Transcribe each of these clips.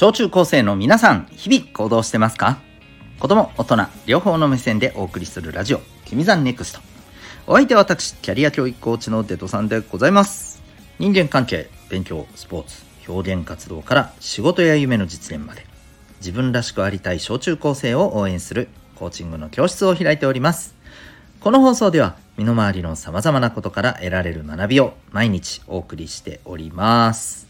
小中高生の皆さん、日々行動してますか？子供、大人、両方の目線でお送りするラジオ、君ざんネクスト。お相手は私、キャリア教育コーチのデトさんでございます。人間関係、勉強、スポーツ、表現活動から仕事や夢の実現まで、自分らしくありたい小中高生を応援するコーチングの教室を開いております。この放送では身の回りの様々なことから得られる学びを毎日お送りしております。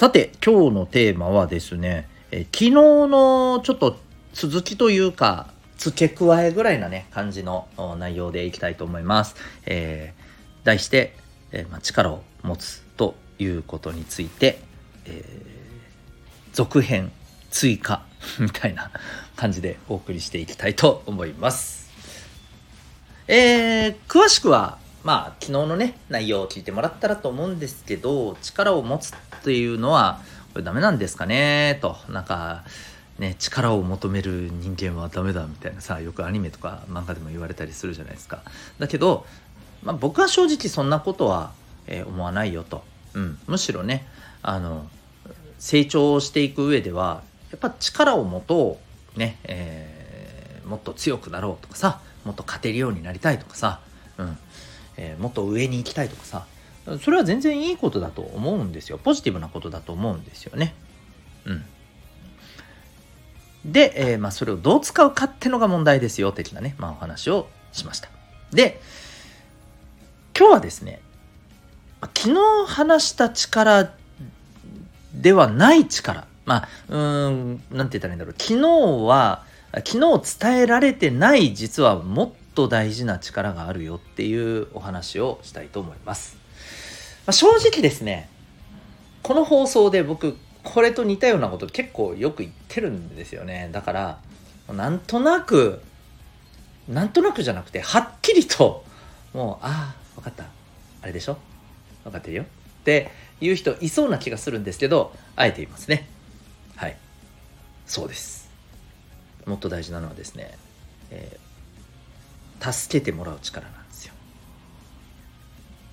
さて、今日のテーマはですね、え昨日のちょっと続きというか、付け加えぐらいなね、感じの内容でいきたいと思います。えー題して、えま、力を持つということについて、えー続編追加 みたいな感じでお送りしていきたいと思います。えー詳しくは、まあ、昨日のね、内容を聞いてもらったらと思うんですけど、力を持つっていうのは、これダメなんですかねと、なんか、ね、力を求める人間はダメだみたいなさ、よくアニメとか漫画でも言われたりするじゃないですか。だけど、まあ、僕は正直そんなことは、えー思わないよと。うん、むしろね、あの、成長していく上では、やっぱ力を持とう、ね、えーもっと強くなろうとかさ、もっと勝てるようになりたいとかさ、うん、えーもっと上に行きたいとかさ、それは全然いいことだと思うんですよ。ポジティブなことだと思うんですよね。うん。で、えーまあ、それをどう使うかってのが問題ですよ、的なね、まあ、お話をしました。で、今日はですね、昨日話した力ではない力。まあ、うん、なんて言ったらいいんだろう。昨日は、昨日伝えられてない実はもっと大事な力があるよっていうお話をしたいと思います。まあ、正直ですね、この放送で僕、これと似たようなこと結構よく言ってるんですよね。だから、なんとなく、なんとなくじゃなくて、はっきりと、もう、ああ、わかった。あれでしょ？分かってるよっていう人いそうな気がするんですけどあえて言いますねはいそうですもっと大事なのはですね、えー助けてもらう力なんですよ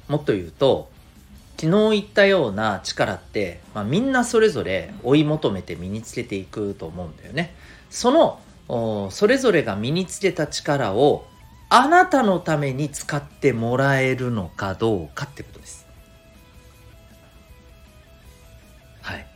もっと言うと昨日言ったような力って、まあ、みんなそれぞれ追い求めて身につけていくと思うんだよねそのおそれぞれが身につけた力をあなたのために使ってもらえるのかどうかってことです。はい。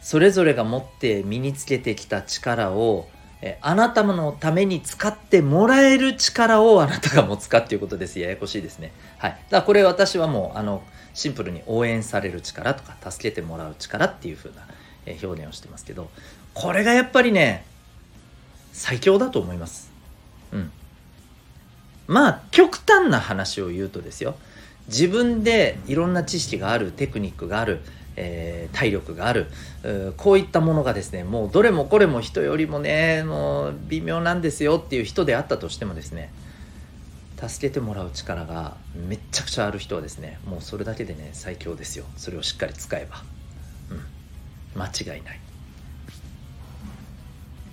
それぞれが持って身につけてきた力をえあなたのために使ってもらえる力をあなたが持つかっていうことです。ややこしいですね。はい。だからこれ私はもうあのシンプルに応援される力とか助けてもらう力っていう風なえ表現をしてますけど、これがやっぱりね、最強だと思います。うん。まあ極端な話を言うとですよ自分でいろんな知識があるテクニックがある、えー体力がある。こういったものがですねもうどれもこれも人よりもねもう微妙なんですよっていう人であったとしてもですね助けてもらう力がめっちゃくちゃある人はですねもうそれだけでね最強ですよ。それをしっかり使えば。うん。間違いない。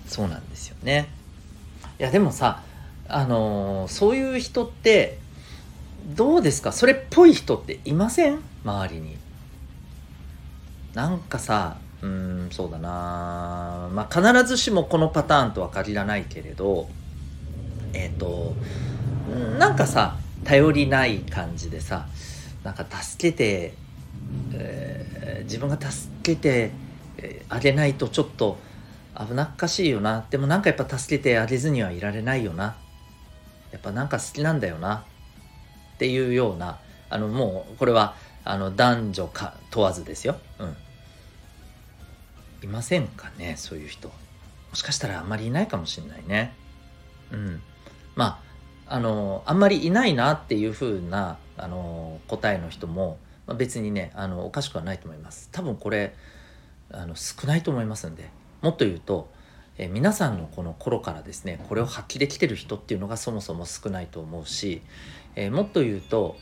そうなんですよね。いやでもさあのーそういう人ってどうですか？それっぽい人っていません？周りに。なんかさうーんそうだな。まあ必ずしもこのパターンとは限らないけれどえっ、となんかさ頼りない感じでさなんか助けて、えー自分が助けてあげないとちょっと危なっかしいよな。でもなんかやっぱ助けてあげずにはいられないよな。やっぱなんか好きなんだよな。っていうようなあのもうこれはあの男女か問わずですよ、うん、いませんかねそういう人。もしかしたらあんまりいないかもしれないね。うん。まああのあんまりいないなっていう風なあの答えの人も、まあ、別にねあのおかしくはないと思います。多分これあの少ないと思いますんで。もっと言うと、え皆さんのこの頃からですねこれを発揮できてる人っていうのがそもそも少ないと思うし、えもっと言うと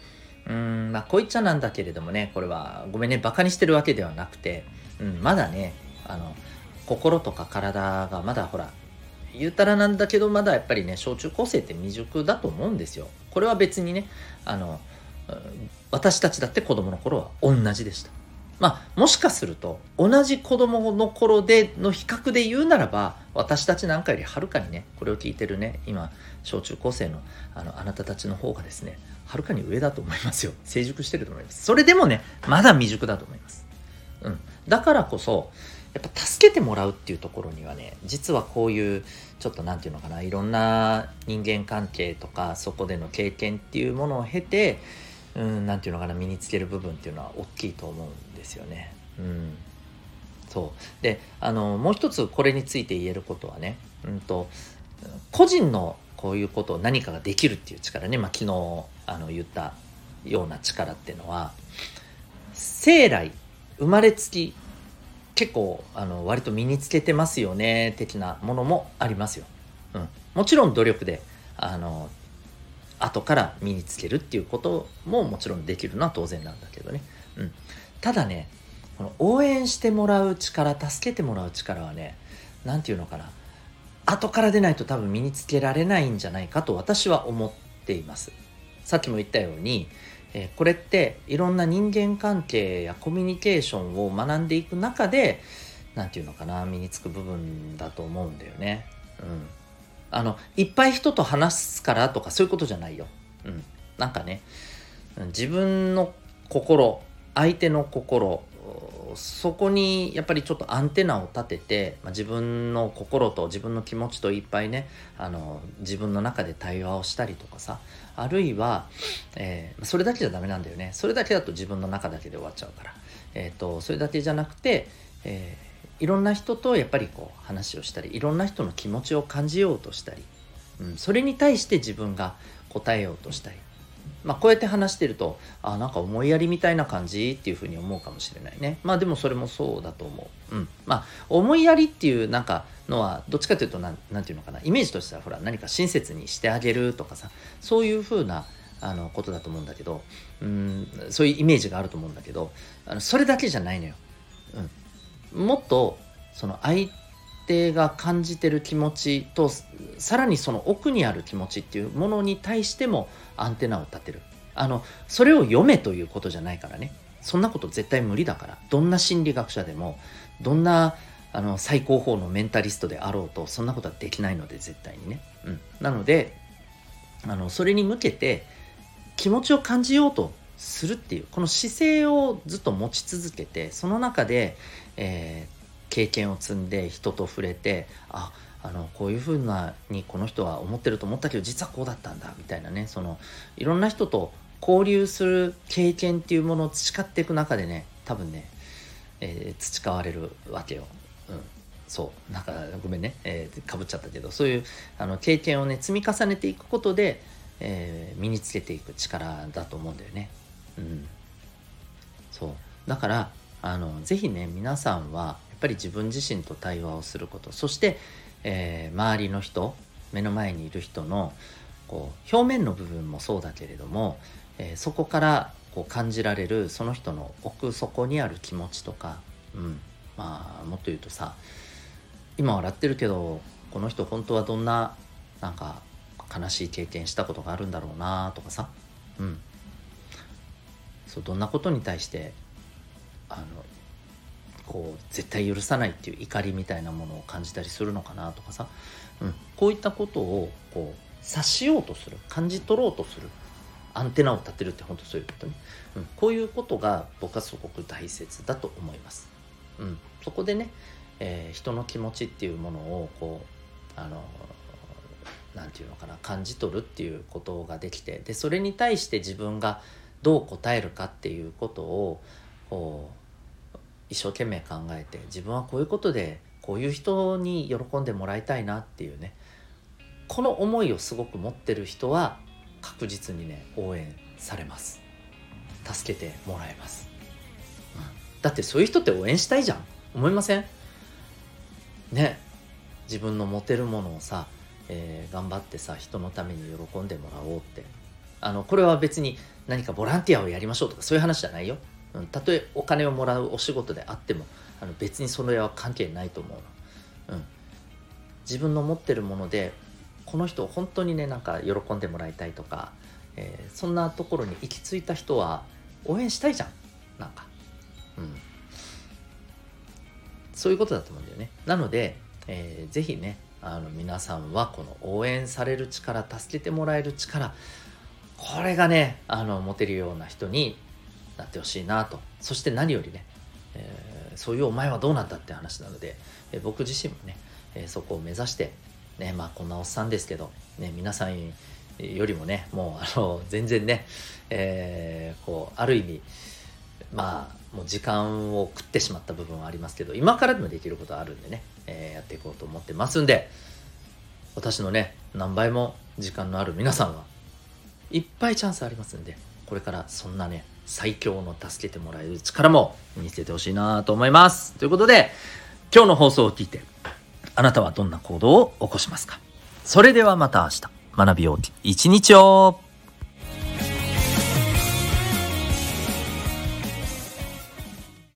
うんまあこう言っちゃなんだけれどもねこれはごめんねバカにしてるわけではなくて、うん、まだねあの心とか体がまだほら言うたらなんだけどまだやっぱりね小中高生って未熟だと思うんですよ。これは別にねあの私たちだって子供の頃は同じでした。まあもしかすると同じ子供の頃での比較で言うならば私たちなんかよりはるかにねこれを聞いてるね今小中高生のあのあなたたちの方がですねはるかに上だと思いますよ。成熟してると思います。それでもねまだ未熟だと思います。うん。だからこそやっぱ助けてもらうっていうところにはね実はこういうちょっと何て言うのかないろんな人間関係とかそこでの経験っていうものを経てうん何て言うのかな身につける部分っていうのは大きいと思うんですよね。うん、そうであのもう一つこれについて言えることはね、うんと、個人のこういうことを何かができるっていう力ね、まあ、昨日あの言ったような力っていうのは生来生まれつき結構あの割と身につけてますよね的なものもありますよ。うん、もちろん努力であの後から身につけるっていうことももちろんできるのは当然なんだけどね。うん、ただねこの応援してもらう力助けてもらう力はね何て言うのかな後から出ないと多分身につけられないんじゃないかと私は思っています。さっきも言ったようにえー、これっていろんな人間関係やコミュニケーションを学んでいく中で何て言うのかな身につく部分だと思うんだよね。うん、あのいっぱい人と話すからとかそういうことじゃないよ。うん、なんかね自分の心相手の心そこにやっぱりちょっとアンテナを立てて、まあ、自分の心と自分の気持ちといっぱいねあの自分の中で対話をしたりとかさあるいは、えー、それだけじゃダメなんだよね。それだけだと自分の中だけで終わっちゃうから、えーと、それだけじゃなくて、えー、いろんな人とやっぱりこう話をしたりいろんな人の気持ちを感じようとしたり、うん、それに対して自分が答えようとしたりまあ、こうやって話してるとあなんか思いやりみたいな感じっていうふうに思うかもしれないね。まあでもそれもそうだと思う。うん。まあ思いやりっていうなんかのはどっちかというと何て言うのかなイメージとしてはほら何か親切にしてあげるとかさそういうふうなあのことだと思うんだけどうんそういうイメージがあると思うんだけどあのそれだけじゃないのよ、うん、もっとその相手が感じてる気持ちとさらにその奥にある気持ちっていうものに対してもアンテナを立てる。あのそれを読めということじゃないからね。そんなこと絶対無理だから。どんな心理学者でもどんなあの最高峰のメンタリストであろうとそんなことはできないので絶対にね、うん、なのであのそれに向けて気持ちを感じようとするっていうこの姿勢をずっと持ち続けてその中で、えー、経験を積んで人と触れてああのこういうふうなにこの人は思ってると思ったけど実はこうだったんだみたいなね。そのいろんな人と交流する経験っていうものを培っていく中でね多分ね、えー、培われるわけよ。うん、そう。なんかごめんね、えー、かぶっちゃったけど。そういうあの経験をね積み重ねていくことで、えー、身につけていく力だと思うんだよね。うん、そう。だからあのぜひね皆さんはやっぱり自分自身と対話をすること。そして、えー、周りの人目の前にいる人のこう表面の部分もそうだけれども、えー、そこからこう感じられるその人の奥底にある気持ちとか、うん、まあもっと言うとさ今笑ってるけどこの人本当はどんななんか悲しい経験したことがあるんだろうなとかさ、うん、そうどんなことに対してあのこう絶対許さないっていう怒りみたいなものを感じたりするのかなとかさ、うん、こういったことをこう察しようとする感じ取ろうとする。アンテナを立てるって本当そういうことね、うん、こういうことが僕はすごく大切だと思います、うん、そこでね、えー、人の気持ちっていうものをこうあの何て言うのかな感じ取るっていうことができてでそれに対して自分がどう答えるかっていうことをこう一生懸命考えて自分はこういうことでこういう人に喜んでもらいたいなっていうね。この思いをすごく持ってる人は確実にね応援されます。助けてもらえます、うん、だってそういう人って応援したいじゃん。思いません？ね。自分の持てるものをさ、えー、頑張ってさ人のために喜んでもらおうって。あのこれは別に何かボランティアをやりましょうとかそういう話じゃないよ。たとえお金をもらうお仕事であってもあの別にそれは関係ないと思う、うん、自分の持ってるものでこの人を本当にねなんか喜んでもらいたいとか、えー、そんなところに行き着いた人は応援したいじゃん。なんか、うん、そういうことだと思うんだよね。なので、えー、ぜひねあの皆さんはこの応援される力助けてもらえる力これがねあの持てるような人になってほしいなと。そして何よりね、えー、そういうお前はどうなんだって話なので、えー、僕自身もね、えー、そこを目指してねまあこんなおっさんですけど、ね、皆さんよりもねもうあの全然ね、えー、こうある意味まあもう時間を食ってしまった部分はありますけど今からでもできることはあるんでね、えー、やっていこうと思ってますんで私のね何倍も時間のある皆さんはいっぱいチャンスありますんでこれからそんなね最強の助けてもらえる力も見せてほしいなと思います。ということで今日の放送を聞いてあなたはどんな行動を起こしますか？それではまた明日。学びよう一日を。